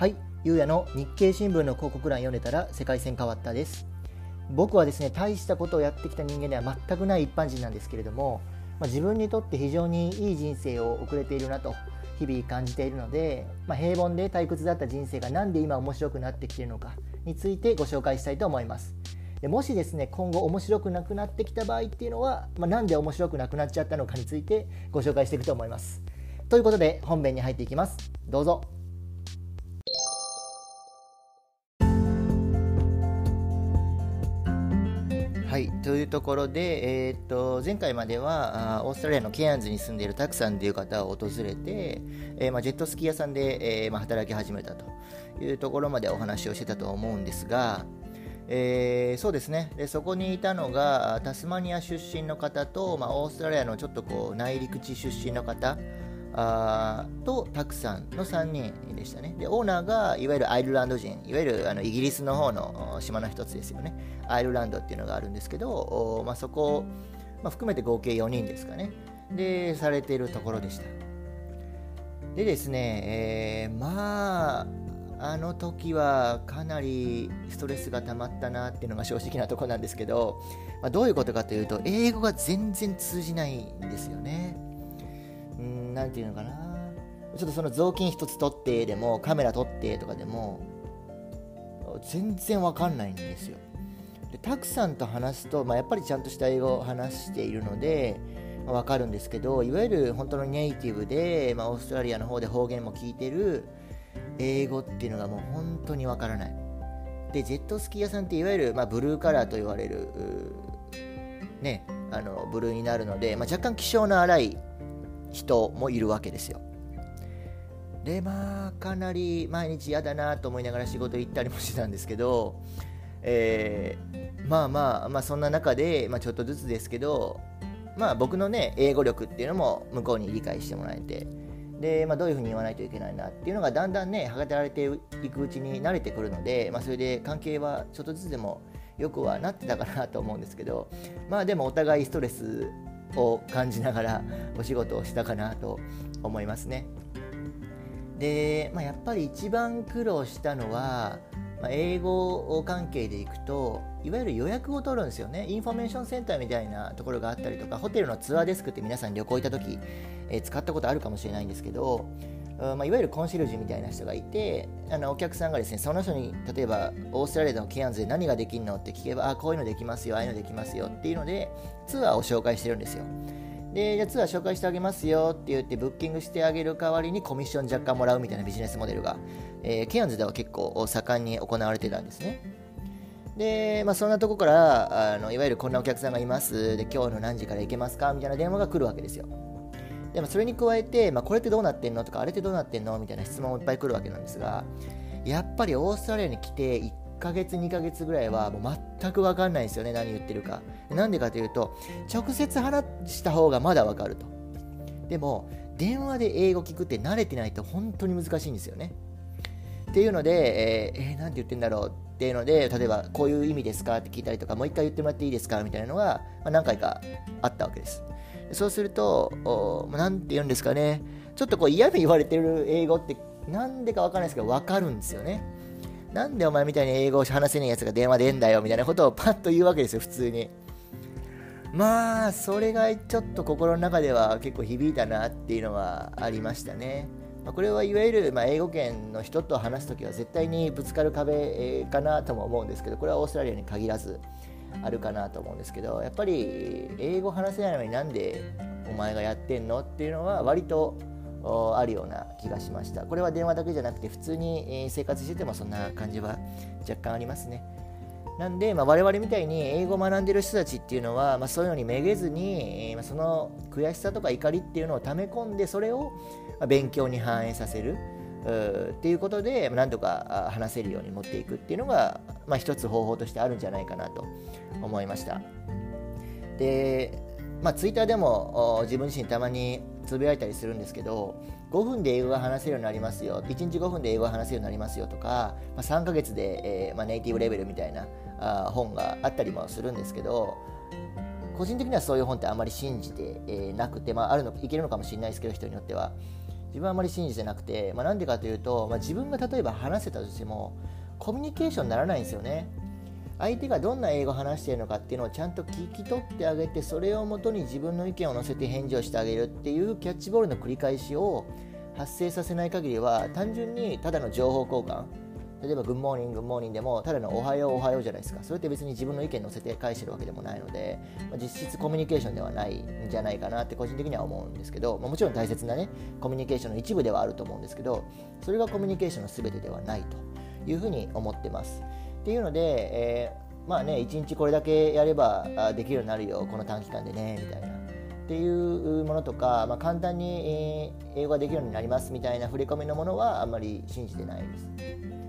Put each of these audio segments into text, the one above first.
はい、ゆうやの日経新聞の広告欄読んでたら世界線変わったです。僕はですね、大したことをやってきた人間では全くない一般人なんですけれども、まあ、自分にとって非常にいい人生を送れているなと日々感じているので、まあ、平凡で退屈だった人生がなんで今面白くなってきているのかについてご紹介したいと思います。でもしですね今後面白くなくなってきた場合っていうのは、まあ、なんで面白くなくなっちゃったのかについてご紹介していくと思います。ということで本編に入っていきます。どうぞ。というところで、えー、っと前回まではあオーストラリアのケアンズに住んでいるタクさんという方を訪れて、えー、まあ、ジェットスキー屋さんで、えー、まあ、働き始めたというところまでお話をしてたと思うんですが、えそうですね。でそこにいたのがタスマニア出身の方と、まあ、オーストラリアのちょっとこう内陸地出身の方あとタクさんの3人でしたね。でオーナーがいわゆるアイルランド人いわゆるあのイギリスの方の島の一つですよね。アイルランドっていうのがあるんですけど、まあ、そこ、まあ、含めて合計4人ですかね。でされているところでした。でですね、えー、まああの時はかなりストレスが溜まったなっていうのが正直なところなんですけど、まあ、どういうことかというと英語が全然通じないんですよね。うんなんていうのかな。ちょっとその雑巾一つ取ってでもカメラ撮ってとかでも全然わかんないんですよ。でたくさんと話すと、まあ、やっぱりちゃんとした英語を話しているので、まあ、かるんですけどいわゆる本当のネイティブで、まあ、オーストラリアの方で方言も聞いてる英語っていうのがもう本当にわからない。でジェットスキー屋さんっていわゆる、まあ、ブルーカラーと言われるねあのブルーになるので、まあ、若干気性の荒い人もいるわけですよ。でまあかなり毎日嫌だなと思いながら仕事行ったりもしてたんですけど、えー、まあまあまあそんな中で、まあ、ちょっとずつですけどまあ僕のね英語力っていうのも向こうに理解してもらえてで、まあ、どういうふうに言わないといけないなっていうのがだんだんね測られていくうちに慣れてくるので、まあ、それで関係はちょっとずつでもよくはなってたかなと思うんですけどまあでもお互いストレスを感じながらお仕事をしたかなと思いますね。で、まあ、やっぱり一番苦労したのは、まあ、英語関係でいくといわゆる予約を取るんですよねインフォメーションセンターみたいなところがあったりとかホテルのツアーデスクって皆さん旅行行った時、えー、使ったことあるかもしれないんですけどまあ、いわゆるコンシェルジュみたいな人がいてあのお客さんがですねその人に例えばオーストラリアのケアンズで何ができるのって聞けばあこういうのできますよああいうのできますよっていうのでツアーを紹介してるんですよ。でじゃツアー紹介してあげますよって言ってブッキングしてあげる代わりにコミッション若干もらうみたいなビジネスモデルが、えー、ケアンズでは結構盛んに行われてたんですね。で、まあ、そんなとこからあのいわゆるこんなお客さんがいます。で今日の何時から行けますか？みたいな電話が来るわけですよ。でもそれに加えて、まあ、これってどうなってんの？とかあれってどうなってんの？みたいな質問もいっぱい来るわけなんですがやっぱりオーストラリアに来て1ヶ月2ヶ月ぐらいはもう全く分かんないんですよね。何言ってるか。なんでかというと直接話した方がまだ分かると。でも電話で英語聞くって慣れてないと本当に難しいんですよね。っていうので、えー、えー、なんて言ってんだろうっていうので例えばこういう意味ですか？って聞いたりとかもう一回言ってもらっていいですか？みたいなのが、まあ、何回かあったわけです。そうすると、何て言うんですかね、ちょっとこう嫌味言われてる英語って、なんでかわからないですけど、わかるんですよね。なんでお前みたいに英語を話せないやつが電話でんだよみたいなことをパッと言うわけですよ、普通に。まあ、それがちょっと心の中では結構響いたなっていうのはありましたね。まあ、これはいわゆる、まあ、英語圏の人と話すときは絶対にぶつかる壁かなとも思うんですけど、これはオーストラリアに限らず、あるかなと思うんですけどやっぱり英語話せないのになんでお前がやってんのっていうのは割とあるような気がしました。これは電話だけじゃなくて普通に生活しててもそんな感じは若干ありますね。なんで、まあ、我々みたいに英語を学んでる人たちっていうのは、まあ、そういうのにめげずに、まあ、その悔しさとか怒りっていうのを溜め込んでそれを勉強に反映させる。っていうことでなんとか話せるように持っていくっていうのが、まあ、一つ方法としてあるんじゃないかなと思いました。で、まあ、ツイッターでも自分自身たまにつぶやいたりするんですけど5分で英語が話せるようになりますよ1日5分で英語が話せるようになりますよとか、まあ、3ヶ月で、えーまあ、ネイティブレベルみたいなあ本があったりもするんですけど個人的にはそういう本ってあまり信じて、えー、なくて、まあ、あるのいけるのかもしれないですけど人によっては。自分はあまり信じてなくて、まあ、なんでかというと、まあ、自分が例えば話せたとしてもコミュニケーションにならないんですよね。相手がどんな英語を話しているのかっていうのをちゃんと聞き取ってあげてそれをもとに自分の意見を乗せて返事をしてあげるっていうキャッチボールの繰り返しを発生させない限りは単純にただの情報交換例えば、 Good morning、Good morning でも、ただのおはよう、おはようじゃないですか。それって別に自分の意見乗せて返してるわけでもないので、まあ、実質コミュニケーションではないんじゃないかなって個人的には思うんですけど、まあ、もちろん大切なね、コミュニケーションの一部ではあると思うんですけど、それがコミュニケーションの全てではないというふうに思ってます。っていうので、えー、まあね、1日これだけやればできるようになるよ、この短期間でね、みたいな。っていうものとか、まあ、簡単に英語ができるようになりますみたいな触れ込みのものはあんまり信じてないです。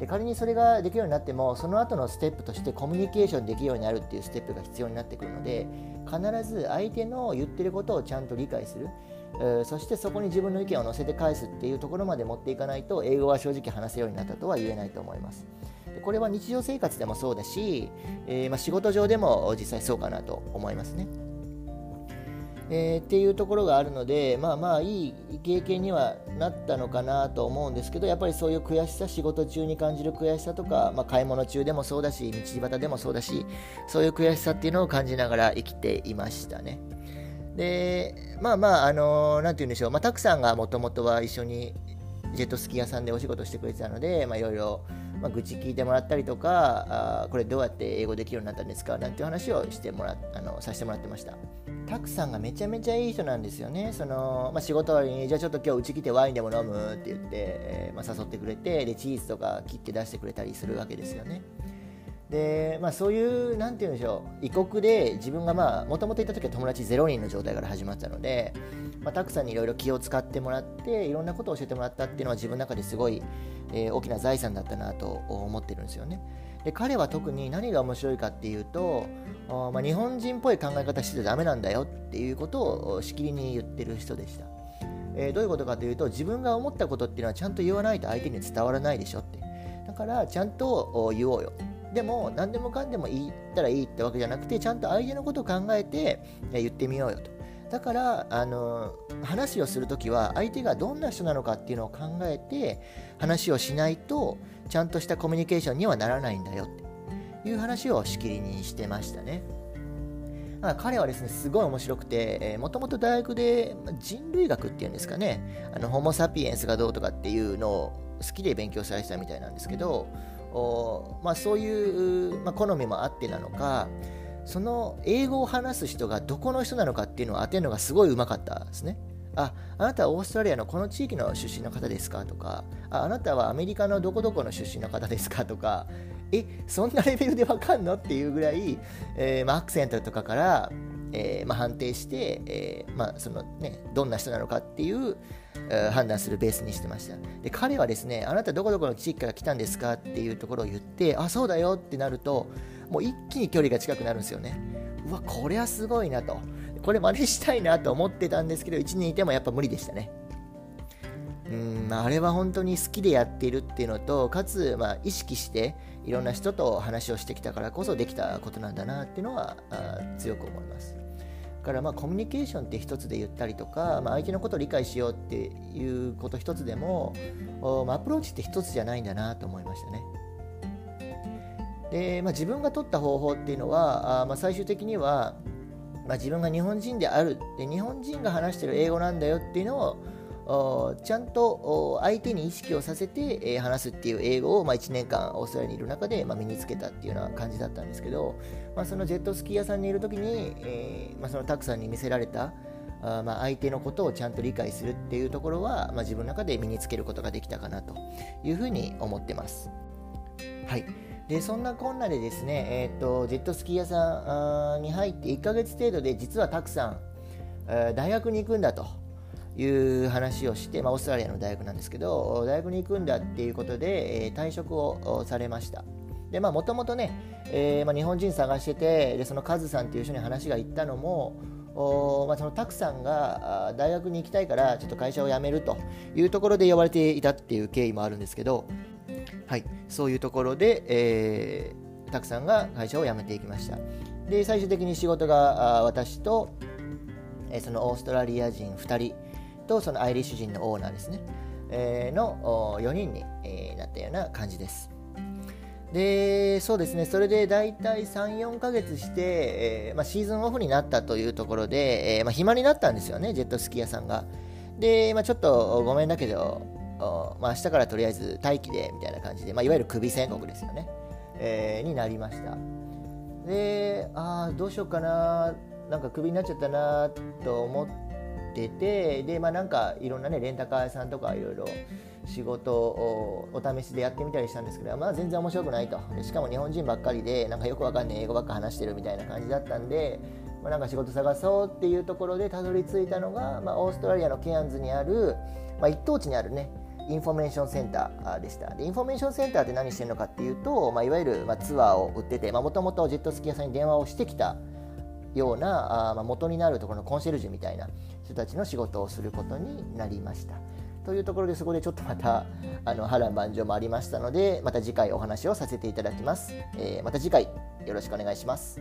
で仮にそれができるようになってもその後のステップとしてコミュニケーションできるようになるっていうステップが必要になってくるので必ず相手の言ってることをちゃんと理解する。そしてそこに自分の意見を乗せて返すっていうところまで持っていかないと英語は正直話せるようになったとは言えないと思います。でこれは日常生活でもそうだし、えー、ま、仕事上でも実際そうかなと思いますね。えー、っていうところがあるので、まあまあいい経験にはなったのかなと思うんですけど、やっぱりそういう悔しさ、仕事中に感じる悔しさとか、まあ、買い物中でもそうだし、道端でもそうだし、そういう悔しさっていうのを感じながら生きていましたね。で、まあまあ、あのー、て言うんでしょう、まあ、たくさんがもともとは一緒にジェットスキー屋さんでお仕事してくれてたので、まあ、いろいろ、まあ、愚痴聞いてもらったりとかあ、これどうやって英語できるようになったんですかなんていう話をしてもらあのさせてもらってました。たくさんがめちゃめちゃいい人なんですよね。そのまあ、仕事終わりに、じゃあちょっと今日うち来てワインでも飲むって言って、えー、まあ、誘ってくれてで、チーズとか切って出してくれたりするわけですよね。で、まあ、そういう、なんて言うんでしょう、異国で自分がまあ、もともといた時は友達0人の状態から始まったので、まあ、たくさんにいろいろ気を使ってもらって、いろんなことを教えてもらったっていうのは自分の中ですごい、えー、大きな財産だったなと思ってるんですよね。で彼は特に何が面白いかっていうと、まあ、日本人っぽい考え方してちゃダメなんだよっていうことをしきりに言ってる人でした。えー、どういうことかというと自分が思ったことっていうのはちゃんと言わないと相手に伝わらないでしょってだからちゃんと言おうよでも何でもかんでも言ったらいいってわけじゃなくてちゃんと相手のことを考えて言ってみようよとだからあの話をするときは相手がどんな人なのかっていうのを考えて話をしないとちゃんとしたコミュニケーションにはならないんだよっていう話をしきりにしてましたね。あ、彼はですね、すごい面白くて、もともと大学で人類学っていうんですかね、あのホモ・サピエンスがどうとかっていうのを好きで勉強されてたみたいなんですけど、おまあ、そういう、まあ、好みもあってなのかその英語を話す人がどこの人なのかっていうのを当てるのがすごいうまかったですね。あ、あなたはオーストラリアのこの地域の出身の方ですか？とかあ、あなたはアメリカのどこどこの出身の方ですか？とか、え、そんなレベルでわかんの？っていうぐらい、えー、まあ、アクセントとかから、えー、まあ、判定して、えー、まあ、そのね、どんな人なのかっていう、判断するベースにしてました。で彼はですねあなたどこどこの地域から来たんですか？っていうところを言ってあそうだよってなるともう一気に距離が近くなるんですよねうわこれはすごいなとこれ真似したいなと思ってたんですけど1年いてもやっぱ無理でしたね。うんあれは本当に好きでやっているっていうのとかつ、まあ、意識していろんな人と話をしてきたからこそできたことなんだなっていうのは強く思います。からまあコミュニケーションって一つで言ったりとか、まあ、相手のことを理解しようっていうこと一つでも、まあ、アプローチって一つじゃないんだなと思いましたね。で、まあ、自分が取った方法っていうのはあ、まあ、最終的には、まあ、自分が日本人であるで日本人が話してる英語なんだよっていうのをちゃんと相手に意識をさせて話すっていう英語を、まあ、1年間オーストラリアにいる中で、まあ、身につけたっていうような感じだったんですけど、まあ、そのジェットスキー屋さんにいる時に、えーまあ、そのたくさんに見せられたあまあ、相手のことをちゃんと理解するっていうところは、まあ、自分の中で身につけることができたかなというふうに思ってます。はい、でそんなこんなでですね、えーと、ジェットスキー屋さんに入って1ヶ月程度で実はたくさん、えー、大学に行くんだという話をして、まあ、オーストラリアの大学なんですけど大学に行くんだっていうことで、えー、退職をされました。でまあもともとね、えーまあ、日本人探しててでそのカズさんっていう人に話が行ったのもおまあ、そのタクさんが大学に行きたいからちょっと会社を辞めるというところで呼ばれていたっていう経緯もあるんですけど、はい、そういうところで、えー、タクさんが会社を辞めていきました。で最終的に仕事が私と、えー、そのオーストラリア人2人とそのアイリッシュ人のオーナーですね、えー、の4人に、え、なったような感じです。でそうですねそれで大体34ヶ月して、えー、まあ、シーズンオフになったというところで、えー、まあ、暇になったんですよね、ジェットスキー屋さんが。で、まあ、ちょっとごめんだけど、まあ、明日からとりあえず待機でみたいな感じで、ま、いわゆる首宣告ですよね、えー、になりました。で、ああ、どうしようかな、なんかクビになっちゃったなと思ってて、で、まあ、なんかいろんなね、レンタカー屋さんとかいろいろ。仕事をお試しでやってみたりしたんですけど、まあ、全然面白くないとしかも日本人ばっかりでなんかよくわかんない英語ばっか話してるみたいな感じだったんで、まあ、なんか仕事探そうっていうところでたどり着いたのが、まあ、オーストラリアのケアンズにある、まあ、一等地にあるねインフォメーションセンターでしたでインフォメーションセンターって何してるのかっていうと、まあ、いわゆるまあツアーを売っててもともとジェットスキー屋さんに電話をしてきたようなあ、ま元になるところのコンシェルジュみたいな人たちの仕事をすることになりました。というところでそこでちょっとまたあの波乱万丈もありましたのでまた次回お話をさせていただきます、えー、また次回よろしくお願いします